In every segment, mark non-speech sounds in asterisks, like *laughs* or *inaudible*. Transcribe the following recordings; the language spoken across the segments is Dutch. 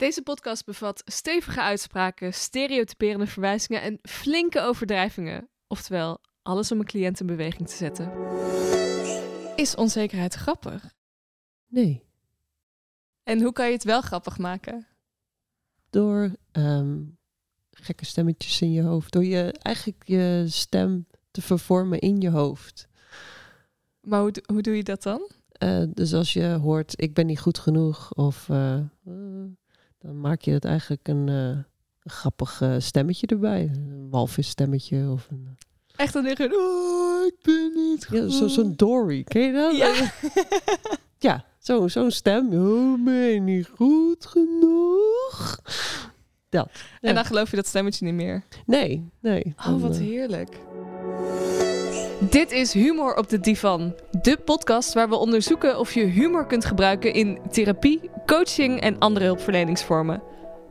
Deze podcast bevat stevige uitspraken, stereotyperende verwijzingen en flinke overdrijvingen. Oftewel, alles om een cliënt in beweging te zetten. Is onzekerheid grappig? Nee. En hoe kan je het wel grappig maken? Door ehm, gekke stemmetjes in je hoofd. Door je eigenlijk je stem te vervormen in je hoofd. Maar hoe, hoe doe je dat dan? Uh, dus als je hoort, ik ben niet goed genoeg, of uh, dan maak je het eigenlijk een, uh, een grappig stemmetje erbij. Een walvisstemmetje of een... Echt dan liggen, oh, ik ben niet goed. Ja, Zo'n zo Dory, ken je dat? Ja, ja zo'n zo stem. Oh, ben je niet goed genoeg? Dat. Ja. En dan geloof je dat stemmetje niet meer. Nee, nee. Oh, wat heerlijk. Dit is Humor op de Divan, de podcast waar we onderzoeken of je humor kunt gebruiken in therapie, coaching en andere hulpverleningsvormen.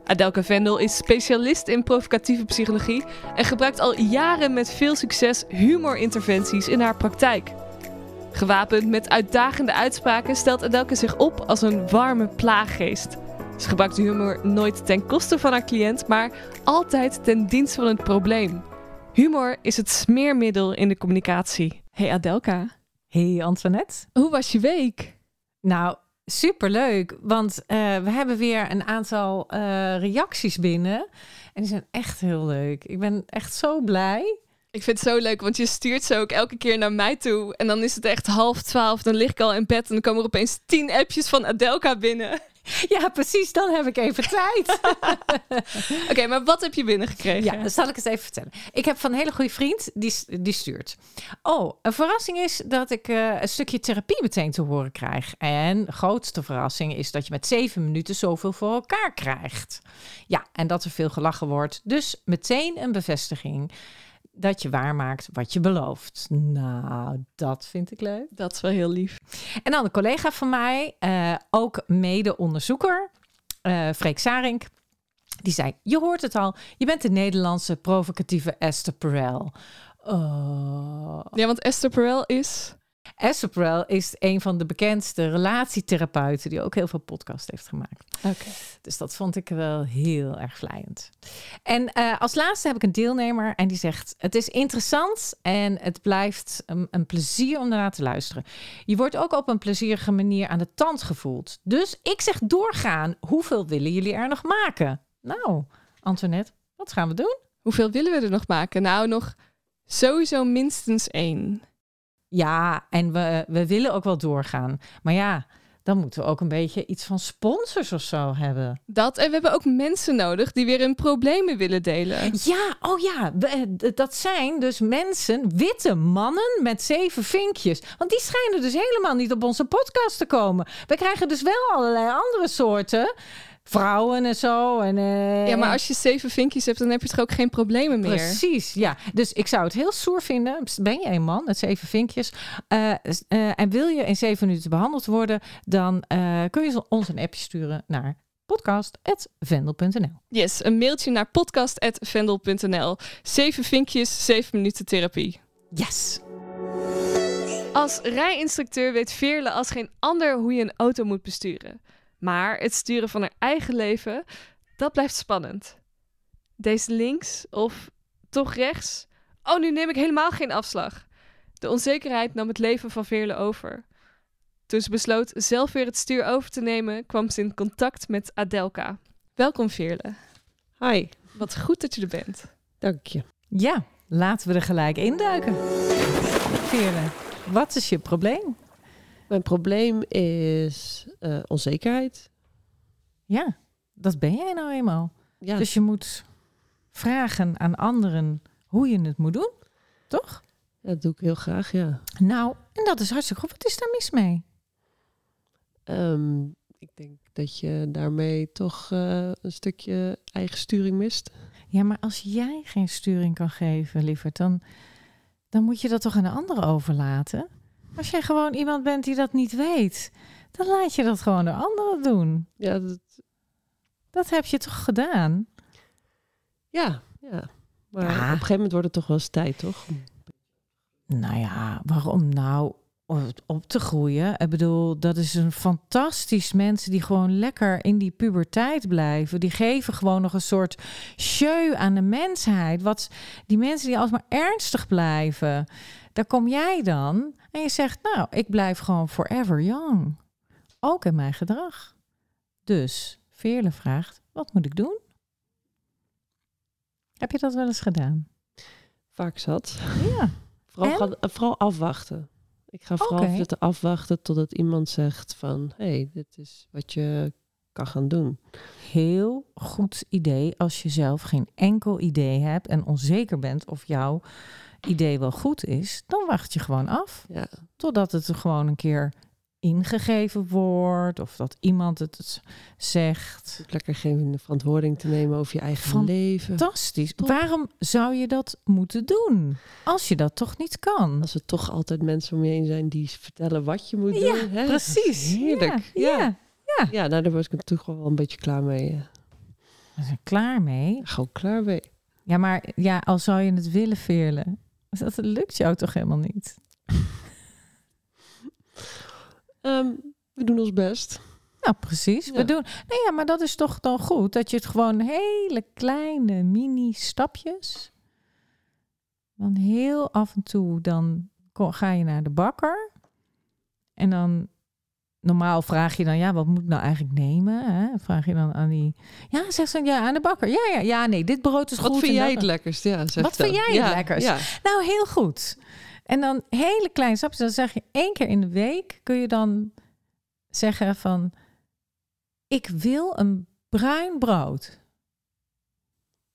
Adelka Vendel is specialist in provocatieve psychologie en gebruikt al jaren met veel succes humorinterventies in haar praktijk. Gewapend met uitdagende uitspraken stelt Adelka zich op als een warme plaaggeest. Ze gebruikt humor nooit ten koste van haar cliënt, maar altijd ten dienste van het probleem. Humor is het smeermiddel in de communicatie. Hey Adelka. Hey Antoinette. Hoe was je week? Nou, superleuk. Want uh, we hebben weer een aantal uh, reacties binnen. En die zijn echt heel leuk. Ik ben echt zo blij. Ik vind het zo leuk, want je stuurt ze ook elke keer naar mij toe. En dan is het echt half twaalf, dan lig ik al in bed en dan komen er opeens tien appjes van Adelka binnen. *laughs* Ja, precies. Dan heb ik even tijd. *laughs* Oké, okay, maar wat heb je binnengekregen? Ja, dan zal ik het even vertellen. Ik heb van een hele goede vriend, die, die stuurt. Oh, een verrassing is dat ik uh, een stukje therapie meteen te horen krijg. En grootste verrassing is dat je met zeven minuten zoveel voor elkaar krijgt. Ja, en dat er veel gelachen wordt. Dus meteen een bevestiging dat je waarmaakt wat je belooft. Nou, dat vind ik leuk. Dat is wel heel lief. En dan een collega van mij, uh, ook mede-onderzoeker, uh, Freek Sarink. Die zei, je hoort het al, je bent de Nederlandse provocatieve Esther Perel. Oh. Ja, want Esther Perel is... Esther Perel is een van de bekendste relatietherapeuten die ook heel veel podcast heeft gemaakt. Oké. Dus dat vond ik wel heel erg vlijend. En uh, als laatste heb ik een deelnemer en die zegt: Het is interessant en het blijft een, een plezier om naar te luisteren. Je wordt ook op een plezierige manier aan de tand gevoeld. Dus ik zeg doorgaan. Hoeveel willen jullie er nog maken? Nou, Antoinette, wat gaan we doen? Hoeveel willen we er nog maken? Nou, nog sowieso minstens één. Ja, en we, we willen ook wel doorgaan. Maar ja, dan moeten we ook een beetje iets van sponsors of zo hebben. Dat, en we hebben ook mensen nodig die weer hun problemen willen delen. Ja, oh ja, dat zijn dus mensen, witte mannen met zeven vinkjes. Want die schijnen dus helemaal niet op onze podcast te komen. We krijgen dus wel allerlei andere soorten vrouwen en zo. En, uh, ja, maar als je zeven vinkjes hebt, dan heb je toch ook geen problemen meer. Precies, ja. Dus ik zou het heel stoer vinden. Ben je een man met zeven vinkjes uh, uh, en wil je in zeven minuten behandeld worden, dan kun je ons een appje sturen naar podcast.vendel.nl. Yes, een mailtje naar podcast.vendel.nl. Zeven vinkjes, zeven minuten therapie. Yes. Als rijinstructeur weet Veerle als geen ander hoe je een auto moet besturen. Maar het sturen van haar eigen leven, dat blijft spannend. Deze links of toch rechts? Oh, nu neem ik helemaal geen afslag. De onzekerheid nam het leven van Veerle over. Toen ze besloot zelf weer het stuur over te nemen, kwam ze in contact met Adelka. Welkom Veerle. Hi. Wat goed dat je er bent. Dank je. Ja, laten we er gelijk induiken. Veerle, wat is je probleem? Mijn probleem is uh, onzekerheid. Ja, dat ben jij nou eenmaal. Ja. Dus je moet vragen aan anderen hoe je het moet doen, toch? Ja, dat doe ik heel graag, ja. Nou, en dat is hartstikke goed. Wat is daar mis mee? Um, ik denk dat je daarmee toch uh, een stukje eigen sturing mist. Ja, maar als jij geen sturing kan geven, lieverd, dan, dan moet je dat toch aan de anderen overlaten? Als jij gewoon iemand bent die dat niet weet, dan laat je dat gewoon de anderen doen. Ja, dat... dat heb je toch gedaan? Ja, ja. Maar op een gegeven moment wordt het toch wel eens tijd, toch? Nou ja, waarom nou? Op- te groeien. Ik bedoel, dat is een fantastisch mensen die gewoon lekker in die puberteit blijven. Die geven gewoon nog een soort show aan de mensheid. Wat die mensen die alsmaar ernstig blijven, daar kom jij dan en je zegt, nou, ik blijf gewoon forever young. Ook in mijn gedrag. Dus Veerle vraagt, wat moet ik doen? Heb je dat wel eens gedaan? Vaak zat. Ja. Vooral, gaan- vooral afwachten. Ik ga vooral Oké. zitten afwachten totdat iemand zegt van... hé, hey, dit is wat je kan gaan doen. heel goed idee als je zelf geen enkel idee hebt en onzeker bent of jouw idee wel goed is, dan wacht je gewoon af Ja, totdat het er gewoon een keer ingegeven wordt of dat iemand het zegt. het lekker geen verantwoording te nemen over je eigen leven. Fantastisch. Waarom zou je dat moeten doen als je dat toch niet kan? Als er toch altijd mensen om je heen zijn die vertellen wat je moet Ja, doen. Hè? Precies. Heerlijk. Ja, ja. Ja. Ja, nou, daar was ik toch wel een beetje klaar mee. klaar mee. Gewoon klaar mee. Ja, maar ja, al zou je het willen veerlen, *laughs* dat lukt jou toch helemaal niet? Ehm, we doen ons best. Nou, precies. We doen. Nee, ja, maar dat is toch dan goed dat je het gewoon hele kleine mini-stapjes. Dan heel af en toe dan ga je naar de bakker en dan normaal vraag je dan ja, wat moet ik nou eigenlijk nemen? Hè? Vraag je dan aan die ja, zegt ze ja aan de bakker. Ja, ja, ja, nee, dit brood is Wat goed. vind en jij het lekkerst? Ja, Wat dan. vind jij het lekkerst? Ja. Nou, heel goed. En dan hele kleine stapjes. Dan zeg je één keer in de week kun je dan zeggen van... Ik wil een bruin brood.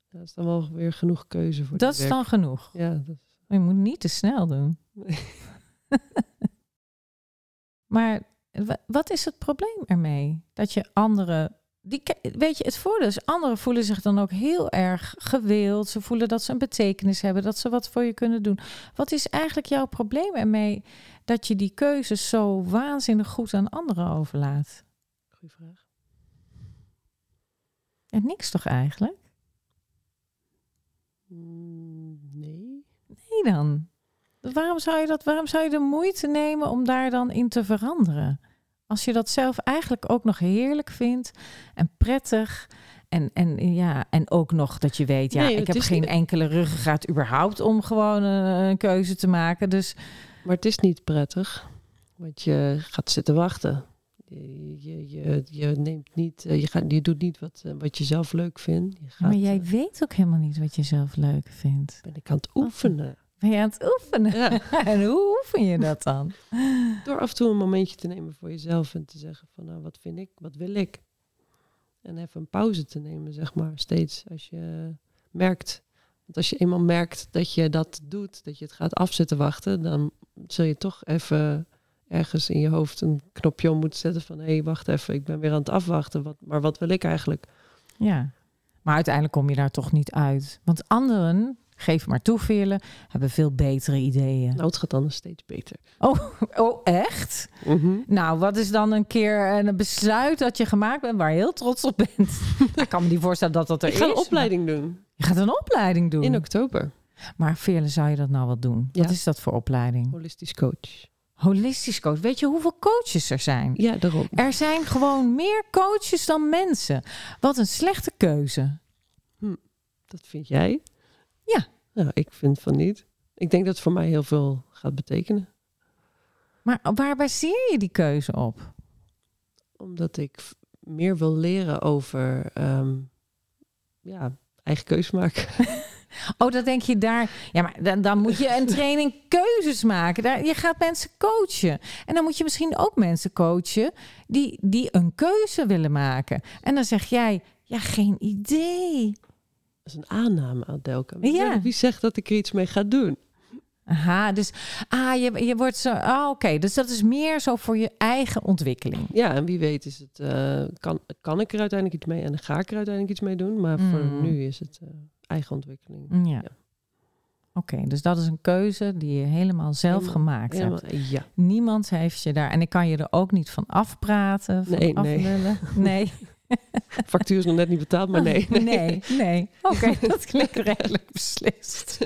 Dat is dan wel weer genoeg keuze voor Dat is dan genoeg. Ja, dat is... Maar je moet niet te snel doen. Nee. *laughs* maar wa- wat is het probleem ermee? Dat je anderen... Die, weet je, het voordeel is, anderen voelen zich dan ook heel erg gewild. Ze voelen dat ze een betekenis hebben, dat ze wat voor je kunnen doen. Wat is eigenlijk jouw probleem ermee dat je die keuzes zo waanzinnig goed aan anderen overlaat? Goeie vraag. En niks toch eigenlijk? Mm, nee. Nee dan. Waarom zou je dat? Waarom zou je de moeite nemen om daar dan in te veranderen? Als je dat zelf eigenlijk ook nog heerlijk vindt en prettig. En, en, ja, en ook nog dat je weet, ja, Nee, ik heb geen niet- enkele ruggengraat überhaupt om gewoon een, een keuze te maken. Dus Maar het is niet prettig. Want je gaat zitten wachten. Je, je, je, je neemt niet, eh, je, gaat, je doet niet wat, eh, wat je zelf leuk vindt. Je gaat, maar jij eh, weet ook helemaal niet wat je zelf leuk vindt. ben ik aan het oefenen. Ben je aan het oefenen? Ja. *laughs* en hoe oefen je dat dan? Door af en toe een momentje te nemen voor jezelf en te zeggen van nou, wat vind ik, wat wil ik? En even een pauze te nemen, zeg maar, steeds als je merkt. Want als je eenmaal merkt dat je dat doet, dat je het gaat afzetten wachten, dan zul je toch even ergens in je hoofd een knopje om moeten zetten van hé, hey, wacht even, ik ben weer aan het afwachten. Wat, maar wat wil ik eigenlijk? Ja, maar uiteindelijk kom je daar toch niet uit. Want anderen, geef maar toe, Veerle, hebben veel betere ideeën. Nou, het gaat dan steeds beter. Oh, *laughs* echt? Nou, wat is dan een keer een besluit dat je gemaakt bent waar je heel trots op bent? *laughs* ik kan me niet voorstellen dat dat er Ik ga is. een opleiding doen Je gaat een opleiding doen. in oktober. Maar Veerle, zou je dat nou wel doen? Ja. Wat is dat voor opleiding? Holistisch coach. Holistisch coach. Weet je hoeveel coaches er zijn? Ja, daarom. Er zijn gewoon meer coaches dan mensen. Wat een slechte keuze. Dat vind jij? Ja. Nou, ik vind van niet. Ik denk dat het voor mij heel veel gaat betekenen. Maar waar baseer je die keuze op? Omdat ik meer wil leren over ehm, ja, eigen keuze maken. *laughs* Oh, dat denk je daar. Ja, maar dan, dan moet je een *laughs* training keuzes maken. Daar, je gaat mensen coachen. En dan moet je misschien ook mensen coachen die, die een keuze willen maken. En dan zeg jij, ja, geen idee. Dat is een aanname, Adelka. Wie, Ja. wie zegt dat ik er iets mee ga doen? Aha, dus ah, je, je wordt zo. Ah, oké. Dus dat is meer zo voor je eigen ontwikkeling. Ja, en wie weet is het, eh, kan, kan ik er uiteindelijk iets mee en ga ik er uiteindelijk iets mee doen. Maar voor Mm. nu is het eh, eigen ontwikkeling. Ja. Ja. Oké, dus dat is een keuze die je helemaal zelf Helemaal- gemaakt Helemaal, hebt. ja. Niemand heeft je daar. En ik kan je er ook niet van afpraten. Van Nee, nee. *laughs* Nee. *laughs* Factuur is nog net niet betaald, maar nee. Nee, nee. *laughs* Oké, dat klinkt *laughs* redelijk beslist.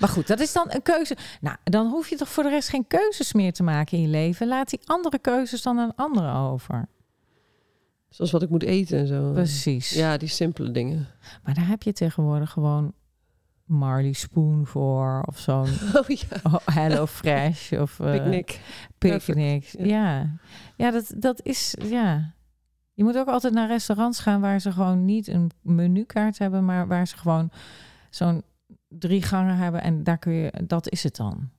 maar goed, dat is dan een keuze. Nou, dan hoef je toch voor de rest geen keuzes meer te maken in je leven. Laat die andere keuzes dan aan anderen over. Zoals wat ik moet eten en zo. Precies. Ja, die simpele dingen. Maar daar heb je tegenwoordig gewoon Marley Spoon voor of zo'n Oh ja, oh, Hello Fresh of eh, picnic. Picnic. Ja. Ja, ja dat, dat is, ja. Je moet ook altijd naar restaurants gaan waar ze gewoon niet een menukaart hebben, maar waar ze gewoon zo'n drie gangen hebben en daar kun je, dat is het dan.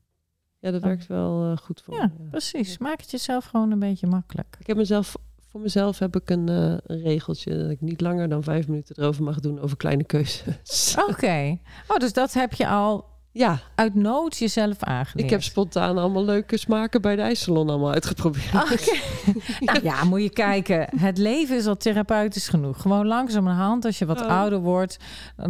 Ja, dat werkt wel eh, goed voor Ja, me, precies. Maak het jezelf gewoon een beetje makkelijk. Ik heb mezelf, voor mezelf heb ik een, eh, een regeltje dat ik niet langer dan vijf minuten erover mag doen over kleine keuzes. Oké. Oh, dus dat heb je al Ja, uit nood jezelf aangeleerd. ik heb spontaan allemaal leuke smaken bij de ijssalon allemaal uitgeprobeerd. *laughs* Nou ja, moet je kijken. Het leven is al therapeutisch genoeg. Gewoon langzamerhand, als je wat Oh. ouder wordt,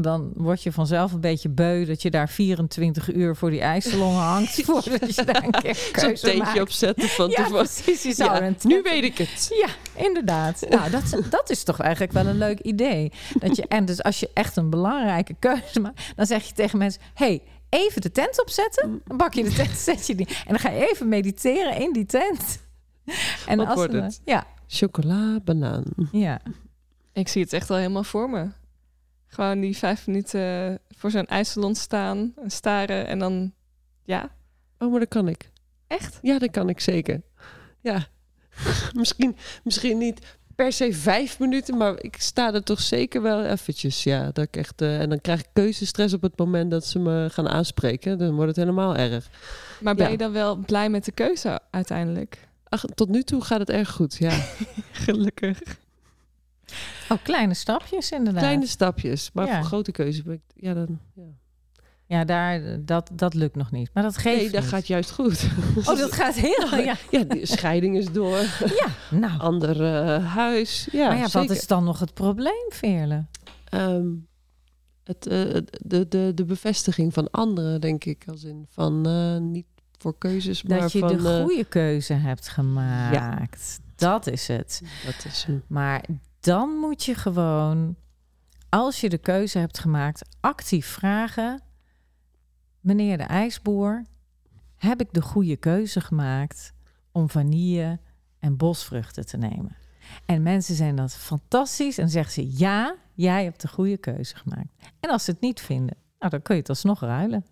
dan- word je vanzelf een beetje beu dat je daar 24 uur voor die ijssalon hangt *laughs* voordat je daar een keer Zo'n teentje opzetten van Ja, tevoren. precies. Je zou Ja, nu weet ik het. Ja, inderdaad. Nou, dat, dat is toch eigenlijk wel een leuk idee. Dat je, en dus als je echt een belangrijke keuze maakt, dan zeg je tegen mensen: hey, even de tent opzetten. Dan bak je de tent, *laughs* zet je die. En dan ga je even mediteren in die tent. *laughs* En Wat als wordt we- het? Ja, Chocola, banaan. ja. Ik zie het echt al helemaal voor me. Gewoon die vijf minuten voor zo'n ijssalon staan en staren en dan... Ja, Oh, maar dat kan ik. echt? Ja, dat kan ik zeker. Ja. *laughs* misschien, misschien niet per se vijf minuten, maar ik sta er toch zeker wel eventjes. Ja, dat ik echt, eh, en dan krijg ik keuzestress op het moment dat ze me gaan aanspreken. Dan wordt het helemaal erg. Maar ben Ja. je dan wel blij met de keuze uiteindelijk? Ach, tot nu toe gaat het erg goed. Ja, *laughs* Gelukkig. Oh, kleine stapjes inderdaad. kleine stapjes. Maar Ja. voor grote keuze ben ik, ja, dan, ja. Ja, daar, dat, dat lukt nog niet. Maar dat geeft Nee, dat niet. gaat juist goed. Oh, dat gaat heel... *laughs* Ja, Ja, de scheiding is door. *laughs* ja nou. Ander eh, huis. Ja, maar ja, wat is dan nog het probleem, Veerle? Ehm, het, eh, de, de, de bevestiging van anderen, denk ik. Als in van eh, niet voor keuzes, maar Dat je van... de goede keuze hebt gemaakt. Dat is het. dat is hem. Maar dan moet je gewoon, als je de keuze hebt gemaakt, actief vragen: Meneer de ijsboer, heb ik de goede keuze gemaakt om vanille en bosvruchten te nemen? En mensen zijn dat fantastisch en zeggen ze: Ja, jij hebt de goede keuze gemaakt. En als ze het niet vinden, nou, dan kun je het alsnog ruilen.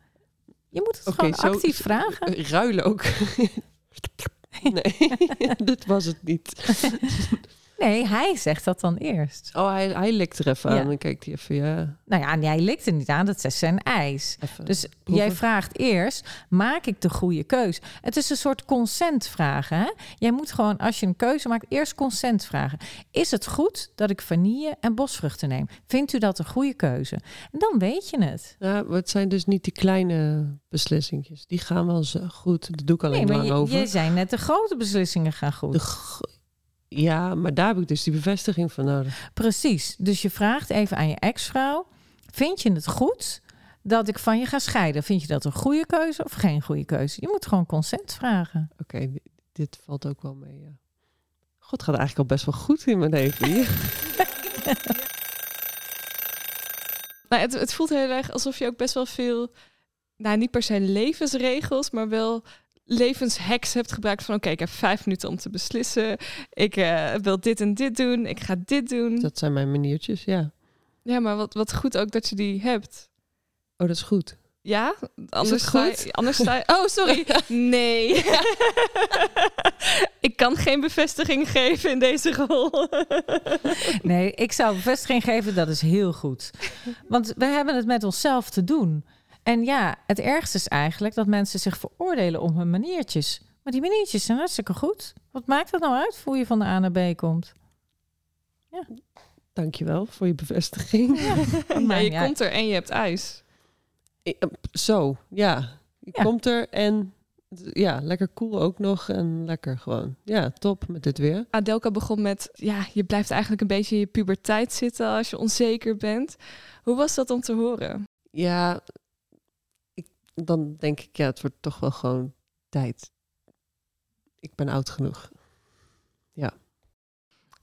Je moet het gewoon actief zo- vragen. eh, Ruilen ook. *laughs* nee, *laughs* dit was het niet. *laughs* Nee, hij zegt dat dan eerst. Oh, hij, hij likt er even Ja. aan. Dan kijkt hij even, ja. Nou ja, en jij likt er niet aan, dat is zijn ijs. Even Dus proeven. jij vraagt eerst, maak ik de goede keus? Het is een soort consent vragen. Hè? Jij moet gewoon, als je een keuze maakt, eerst consent vragen. Is het goed dat ik vanille en bosvruchten neem? Vindt u dat een goede keuze? En dan weet je het. Ja, het zijn dus niet die kleine beslissingjes. Die gaan wel zo goed. Daar doe ik alleen Nee, maar je, over. je zijn net de grote beslissingen gaan goed. De ja, maar daar heb ik dus die bevestiging van nodig. Precies. Dus je vraagt even aan je ex-vrouw: Vind je het goed dat ik van je ga scheiden? Vind je dat een goede keuze of geen goede keuze? Je moet gewoon consent vragen. Oké, di- dit valt ook wel mee, ja. God, gaat eigenlijk al best wel goed in mijn leven hier. *laughs* Nou, het, het voelt heel erg alsof je ook best wel veel, nou niet per se levensregels, maar wel levenshacks hebt gebruikt van oké, ik heb vijf minuten om te beslissen. Ik eh, wil dit en dit doen. Ik ga dit doen. Dat zijn mijn maniertjes, ja. Ja, maar wat, wat goed ook dat je die hebt. Oh, dat is goed. Ja, anders het sta je- goed? anders sta je- *laughs* Oh, sorry. Nee. *laughs* ik kan geen bevestiging geven in deze rol. Nee, ik zou bevestiging geven, dat is heel goed. Want we hebben het met onszelf te doen. En ja, het ergste is eigenlijk dat mensen zich veroordelen om hun maniertjes. Maar die maniertjes zijn hartstikke goed. Wat maakt het nou uit hoe je van de A naar B komt? Dankjewel voor je bevestiging. ja, *laughs* je komt er en je hebt ijs. Eh, Zo, ja. Je Ja. komt er en ja, lekker cool ook nog en lekker gewoon. Ja, top met dit weer. Adelka begon met, ja, je blijft eigenlijk een beetje in je puberteit zitten als je onzeker bent. Hoe was dat om te horen? Ja, dan denk ik, ja, het wordt toch wel gewoon tijd. Ik ben oud genoeg.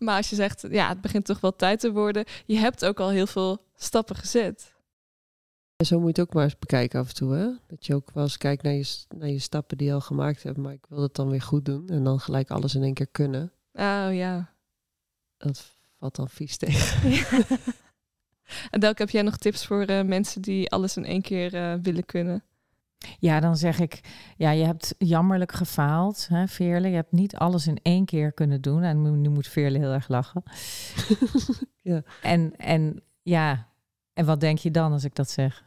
Maar als je zegt, ja, het begint toch wel tijd te worden. Je hebt ook al heel veel stappen gezet. En zo moet je het ook maar eens bekijken af en toe. Hè? Dat je ook wel eens kijkt naar je, naar je stappen die je al gemaakt hebt. Maar ik wil het dan weer goed doen. En dan gelijk alles in één keer kunnen. Oh ja. Dat valt dan vies tegen. *laughs* En Delk, heb jij nog tips voor eh, mensen die alles in één keer eh, willen kunnen? Ja, dan zeg ik, ja, je hebt jammerlijk gefaald, hè, Veerle. Je hebt niet alles in één keer kunnen doen. En nu- moet Veerle heel erg lachen. *laughs* Ja. En, en ja, en wat denk je dan als ik dat zeg?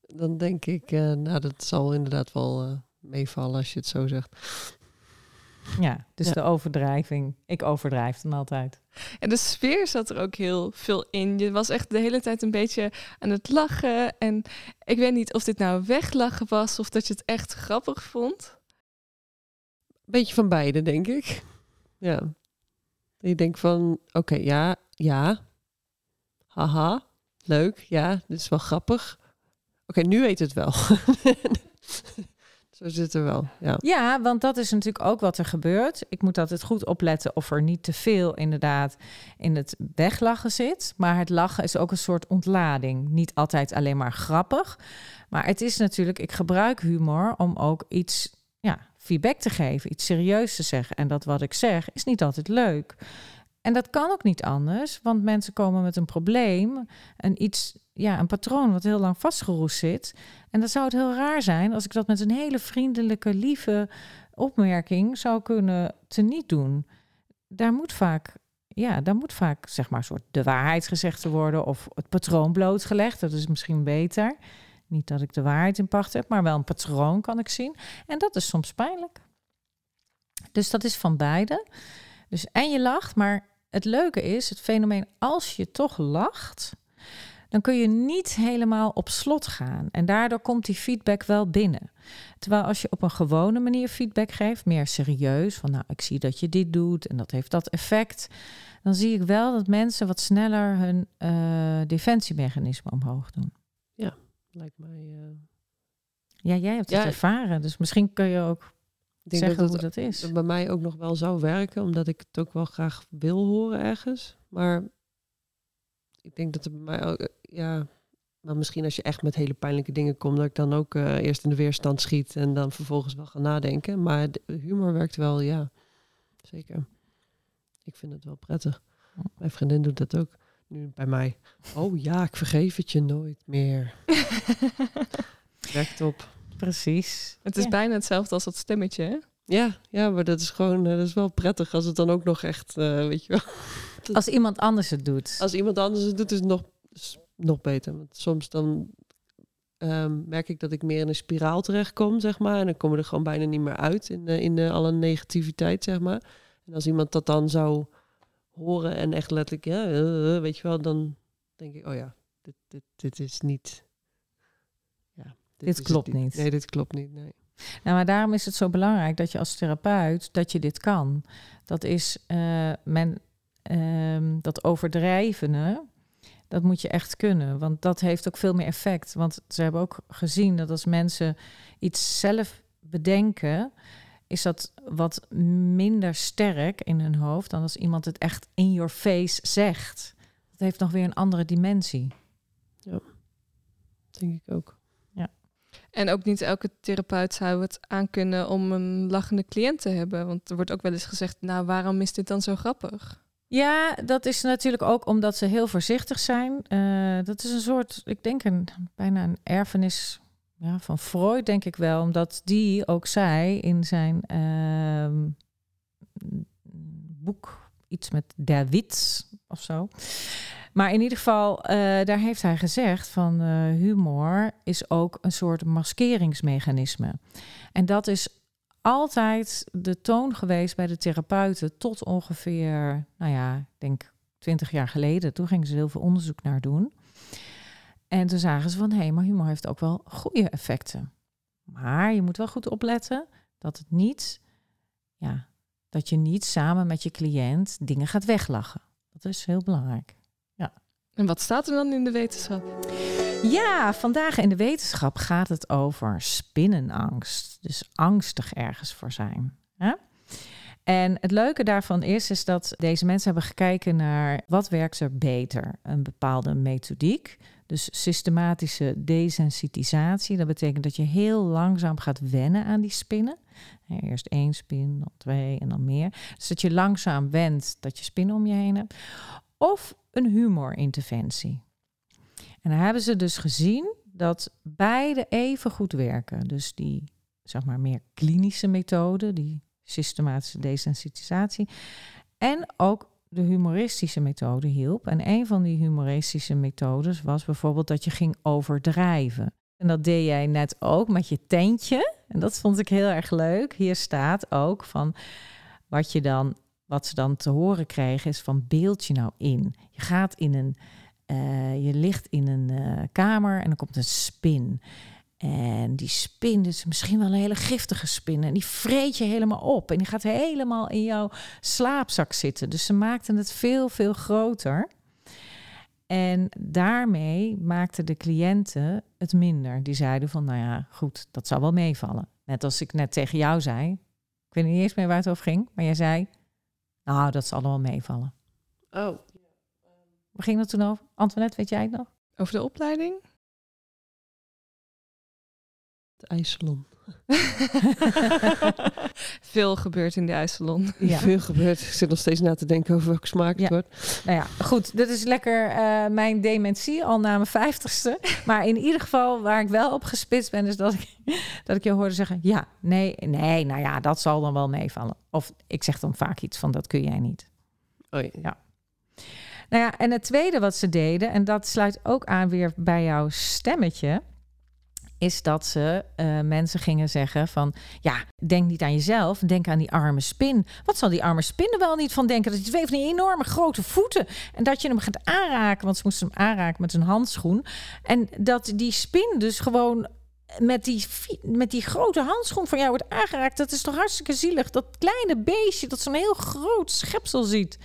Dan denk ik, eh, nou dat zal inderdaad wel eh, meevallen als je het zo zegt. Ja, dus Ja. de overdrijving. Ik overdrijf dan altijd. En de sfeer zat er ook heel veel in. Je was echt de hele tijd een beetje aan het lachen. En ik weet niet of dit nou weglachen was of dat je het echt grappig vond. Beetje van beide, denk ik. Ja. Je denkt van, oké, ja, ja. Haha, leuk, ja, dit is wel grappig. Oké, nu weet het wel. *laughs* Zo zit er wel, ja. Ja, want dat is natuurlijk ook wat er gebeurt. Ik moet altijd goed opletten of er niet te veel inderdaad in het weglachen zit. Maar het lachen is ook een soort ontlading. Niet altijd alleen maar grappig. Maar het is natuurlijk, ik gebruik humor om ook iets, ja, feedback te geven, iets serieus te zeggen. En dat wat ik zeg is niet altijd leuk. En dat kan ook niet anders, want mensen komen met een probleem, een iets, ja, een patroon wat heel lang vastgeroest zit. En dan zou het heel raar zijn als ik dat met een hele vriendelijke, lieve opmerking zou kunnen teniet doen. Daar moet vaak, ja, daar moet vaak zeg maar soort de waarheid gezegd te worden of het patroon blootgelegd. Dat is misschien beter. Niet dat ik de waarheid in pacht heb, maar wel een patroon kan ik zien. En dat is soms pijnlijk. Dus dat is van beide. Dus en je lacht, maar het leuke is, het fenomeen als je toch lacht, dan kun je niet helemaal op slot gaan. En daardoor komt die feedback wel binnen. Terwijl als je op een gewone manier feedback geeft, meer serieus, van nou, ik zie dat je dit doet en dat heeft dat effect, dan zie ik wel dat mensen wat sneller hun eh, defensiemechanisme omhoog doen. Lijkt mij... eh, Ja, jij hebt het Ja. ervaren, dus misschien kun je ook ik denk zeggen dat hoe dat is. bij mij ook nog wel zou werken, omdat ik het ook wel graag wil horen ergens. Maar ik denk dat het bij mij ook, ja, maar misschien als je echt met hele pijnlijke dingen komt, dat ik dan ook eh, eerst in de weerstand schiet en dan vervolgens wel ga nadenken. Maar de humor werkt wel, ja, zeker. Ik vind het wel prettig. Mijn vriendin doet dat ook. Nu bij mij. Oh ja, ik vergeef het je nooit meer. *laughs* Werkt op. Precies. Het is Ja. bijna hetzelfde als dat stemmetje, hè? Ja, ja, maar dat is gewoon, eh, dat is wel prettig als het dan ook nog echt, eh, weet je wel. Als iemand anders het doet. Als iemand anders het doet, is het nog, nog beter. Want soms dan ehm, merk ik dat ik meer in een spiraal terechtkom, zeg maar. En dan kom ik er gewoon bijna niet meer uit in, eh, in eh, alle negativiteit, zeg maar. En als iemand dat dan zou horen en echt letterlijk, ja, eh, weet je wel, dan denk ik, oh ja, dit, dit, dit is niet... Ja, Dit is het klopt niet. Nee, dit klopt niet, nee. Nou, maar daarom is het zo belangrijk dat je als therapeut dat je dit kan. Dat is men, ehm, dat overdrijvene, dat moet je echt kunnen, want dat heeft ook veel meer effect. Want ze hebben ook gezien dat als mensen iets zelf bedenken, is dat wat minder sterk in hun hoofd dan als iemand het echt in your face zegt. Dat heeft nog weer een andere dimensie. Denk ik ook. En ook niet elke therapeut zou het aankunnen om een lachende cliënt te hebben. Want er wordt ook wel eens gezegd, nou, waarom is dit dan zo grappig? Ja, dat is natuurlijk ook omdat ze heel voorzichtig zijn. Eh, dat is een soort, ik denk een, bijna een erfenis ja, van Freud, denk ik wel. Omdat die ook zei in zijn ehm, boek, iets met der wits of zo. Maar in ieder geval, eh, daar heeft hij gezegd van eh, humor is ook een soort maskeringsmechanisme. En dat is altijd de toon geweest bij de therapeuten tot ongeveer, nou ja, ik denk 20 jaar geleden. Toen gingen ze heel veel onderzoek naar doen. En toen zagen ze van, hé, hey, maar humor heeft ook wel goede effecten. Maar je moet wel goed opletten dat het niet, ja, dat je niet samen met je cliënt dingen gaat weglachen. Dat is heel belangrijk. En wat staat er dan in de wetenschap? Ja, vandaag in de wetenschap gaat het over spinnenangst. Dus angstig ergens voor zijn. En het leuke daarvan is, is dat deze mensen hebben gekeken naar wat werkt er beter. Een bepaalde methodiek, dus systematische desensitisatie. Dat betekent dat je heel langzaam gaat wennen aan die spinnen. Eerst één spin, dan twee en dan meer. Dus dat je langzaam went dat je spinnen om je heen hebt. Of een humorinterventie. En dan hebben ze dus gezien dat beide even goed werken. Dus die, zeg maar, meer klinische methode, die systematische desensitisatie. En ook de humoristische methode hielp. En een van die humoristische methodes was bijvoorbeeld dat je ging overdrijven. En dat deed jij net ook met je tentje. En dat vond ik heel erg leuk. Hier staat ook van wat je dan, wat ze dan te horen kregen, is van beeld je nou in. Je gaat in een, uh, je ligt in een uh, kamer en er komt een spin. En die spin is misschien wel een hele giftige spin. En die vreet je helemaal op. En die gaat helemaal in jouw slaapzak zitten. Dus ze maakten het veel, veel groter. En daarmee maakten de cliënten het minder. Die zeiden van, nou ja, goed, dat zal wel meevallen. Net als ik net tegen jou zei. Ik weet niet eens meer waar het over ging. Maar jij zei, nou, dat zal wel meevallen. Oh. Waar ging dat toen over? Antoinette, weet jij het nog? Over de opleiding? De ijssalon. *laughs* Veel gebeurt in de ijssalon. Ja. Veel gebeurt. Ik zit nog steeds na te denken over welke smaak het Ja. wordt. Nou ja, goed, dit is lekker eh, mijn dementie al na mijn vijftigste. *laughs* Maar in ieder geval, waar ik wel op gespitst ben, is dat ik, *laughs* dat ik je hoorde zeggen: ja, nee, nee, nou ja, dat zal dan wel meevallen. Of ik zeg dan vaak iets van: dat kun jij niet. Oh, ja. Nou ja, en het tweede wat ze deden, en dat sluit ook aan weer bij jouw stemmetje, is dat ze eh, mensen gingen zeggen van, ja, denk niet aan jezelf, denk aan die arme spin. Wat zal die arme spin er wel niet van denken? Dat hij twee van die enorme grote voeten en dat je hem gaat aanraken, want ze moesten hem aanraken met een handschoen. En dat die spin dus gewoon met die, met die grote handschoen van jou wordt aangeraakt. Dat is toch hartstikke zielig. Dat kleine beestje dat zo'n heel groot schepsel ziet.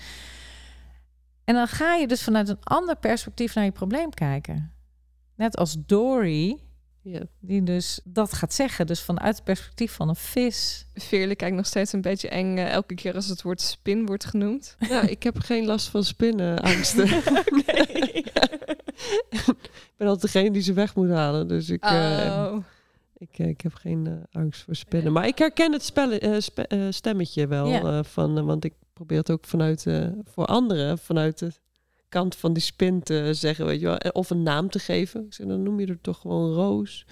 En dan ga je dus vanuit een ander perspectief naar je probleem kijken. Net als Dory, Ja. die dus dat gaat zeggen. Dus vanuit het perspectief van een vis. Veerle kijkt nog steeds een beetje eng eh, elke keer als het woord spin wordt genoemd. *laughs* Nou, ik heb geen last van spinnenangsten. *laughs* *laughs* ik ben altijd degene die ze weg moet halen. Dus ik, eh, Oh. Ik, eh, ik heb geen eh, angst voor spinnen. Maar ik herken het spelle, eh, spe- stemmetje wel. Ja. van, want ik probeer het ook vanuit, voor anderen, vanuit de kant van die spin te zeggen. Weet je wel, of een naam te geven. Ik zeg, dan noem je er toch gewoon Roos.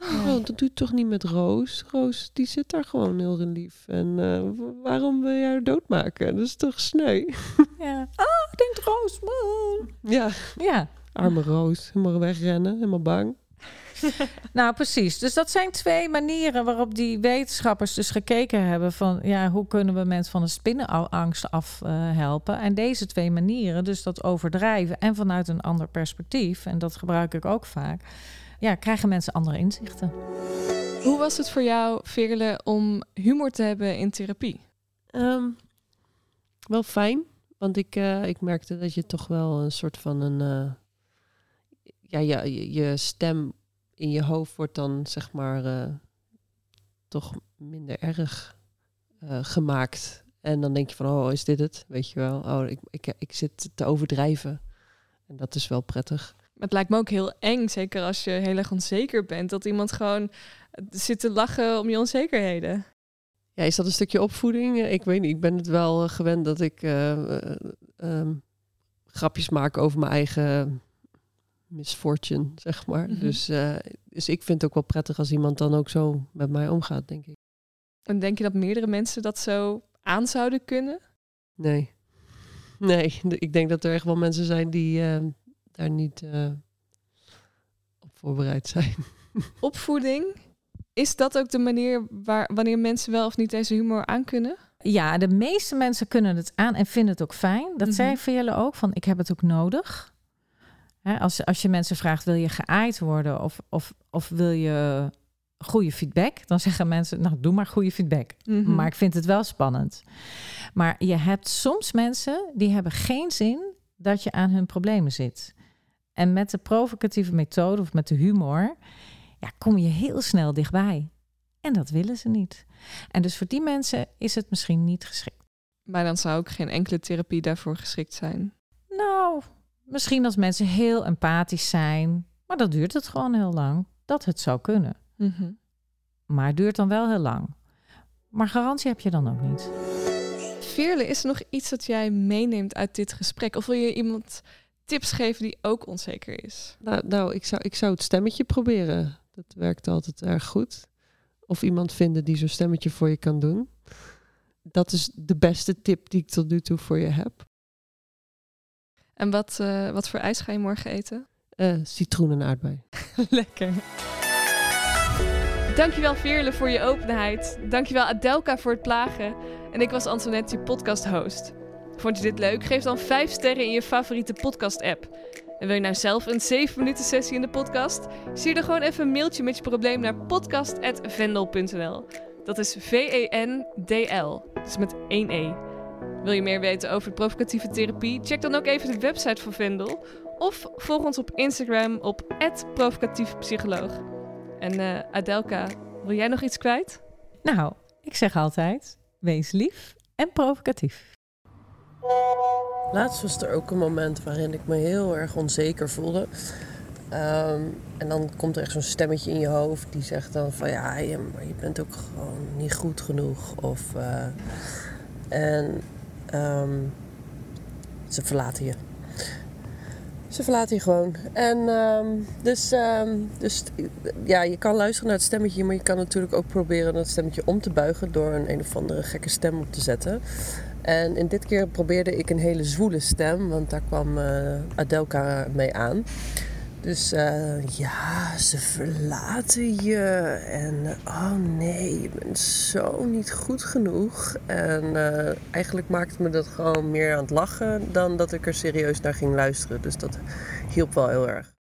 Oh, dat doe je toch niet met Roos? Roos, die zit daar gewoon heel lief. En wa- waarom wil jij haar doodmaken? Dat is toch sneu? *laughs* Ja. Ik denk Roos. Ja, Ja, arme Roos. Helemaal wegrennen, helemaal bang. *laughs* nou precies. Dus dat zijn twee manieren waarop die wetenschappers dus gekeken hebben van ja, hoe kunnen we mensen van de spinnenangst afhelpen? en deze twee manieren, dus dat overdrijven en vanuit een ander perspectief, en dat gebruik ik ook vaak, ja, krijgen mensen andere inzichten. Hoe was het voor jou, Veerle, om humor te hebben in therapie? Ehm, wel fijn, want ik, eh, ik merkte dat je toch wel een soort van een... eh, ja, je, je stem in je hoofd wordt dan zeg maar eh, toch minder erg eh, gemaakt. En dan denk je van, oh, is dit het? Weet je wel, oh, ik, ik, ik zit te overdrijven. En dat is wel prettig. Maar het lijkt me ook heel eng, zeker als je heel erg onzeker bent, dat iemand gewoon zit te lachen om je onzekerheden. Ja, is dat een stukje opvoeding? Eh, Ik weet niet. Ik ben het wel eh, gewend dat ik eh, eh, ehm, grapjes maak over mijn eigen misfortune, zeg maar. Mhm. dus, eh, dus ik vind het ook wel prettig als iemand dan ook zo met mij omgaat, denk ik. En denk je dat meerdere mensen dat zo aan zouden kunnen? Nee. Nee, ik denk dat er echt wel mensen zijn die eh, daar niet eh, op voorbereid zijn. *laughs* Opvoeding, is dat ook de manier waar, wanneer mensen wel of niet deze humor aan kunnen? Ja, de meeste mensen kunnen het aan en vinden het ook fijn. Dat Mhm. zei Veerle ook, van ik heb het ook nodig. Hè, als, als je mensen vraagt, wil je geaaid worden of, of, of wil je goede feedback? Dan zeggen mensen, nou doe maar goede feedback. Mhm. Maar ik vind het wel spannend. Maar je hebt soms mensen die hebben geen zin dat je aan hun problemen zit. En met de provocatieve methode of met de humor, ja, kom je heel snel dichtbij. En dat willen ze niet. En dus voor die mensen is het misschien niet geschikt. Maar dan zou ook geen enkele therapie daarvoor geschikt zijn. Nou, misschien als mensen heel empathisch zijn, maar dat duurt het gewoon heel lang. Dat het zou kunnen. Mhm. Maar het duurt dan wel heel lang. Maar garantie heb je dan ook niet. Veerle, is er nog iets dat jij meeneemt uit dit gesprek? Of wil je iemand tips geven die ook onzeker is? Nou, nou ik, zou, ik zou het stemmetje proberen. Dat werkt altijd erg goed. Of iemand vinden die zo'n stemmetje voor je kan doen. Dat is de beste tip die ik tot nu toe voor je heb. En wat, eh, wat voor ijs ga je morgen eten? Eh, citroen en aardbei. *laughs* Lekker. Dankjewel Veerle voor je openheid. Dankjewel Adelka voor het plagen. En ik was Antoinette, je podcast host. Vond je dit leuk? Geef dan 5 sterren in je favoriete podcast app. En wil je nou zelf een 7 minuten sessie in de podcast? Stuur dan gewoon even een mailtje met je probleem naar podcast.vendel.nl. Dat is V-E-N-D-L. Dus met één E. Wil je meer weten over provocatieve therapie? Check dan ook even de website van Vendel. Of volg ons op Instagram op provocatiefpsycholoog. En eh, Adelka, wil jij nog iets kwijt? Nou, ik zeg altijd: wees lief en provocatief. Laatst was er ook een moment waarin ik me heel erg onzeker voelde. Ehm, en dan komt er echt zo'n stemmetje in je hoofd die zegt dan van ja, je, maar je bent ook gewoon niet goed genoeg. Of, eh, en ehm, ze verlaten je. Ze verlaten je gewoon. En ehm, dus, ehm, dus ja, je kan luisteren naar het stemmetje, maar je kan natuurlijk ook proberen dat stemmetje om te buigen door een een of andere gekke stem op te zetten. En in dit keer probeerde ik een hele zwoele stem, want daar kwam uh, Adelka mee aan. Dus uh, ja, ze verlaten je. En oh nee, je bent zo niet goed genoeg. En uh, eigenlijk maakte me dat gewoon meer aan het lachen dan dat ik er serieus naar ging luisteren. Dus dat hielp wel heel erg.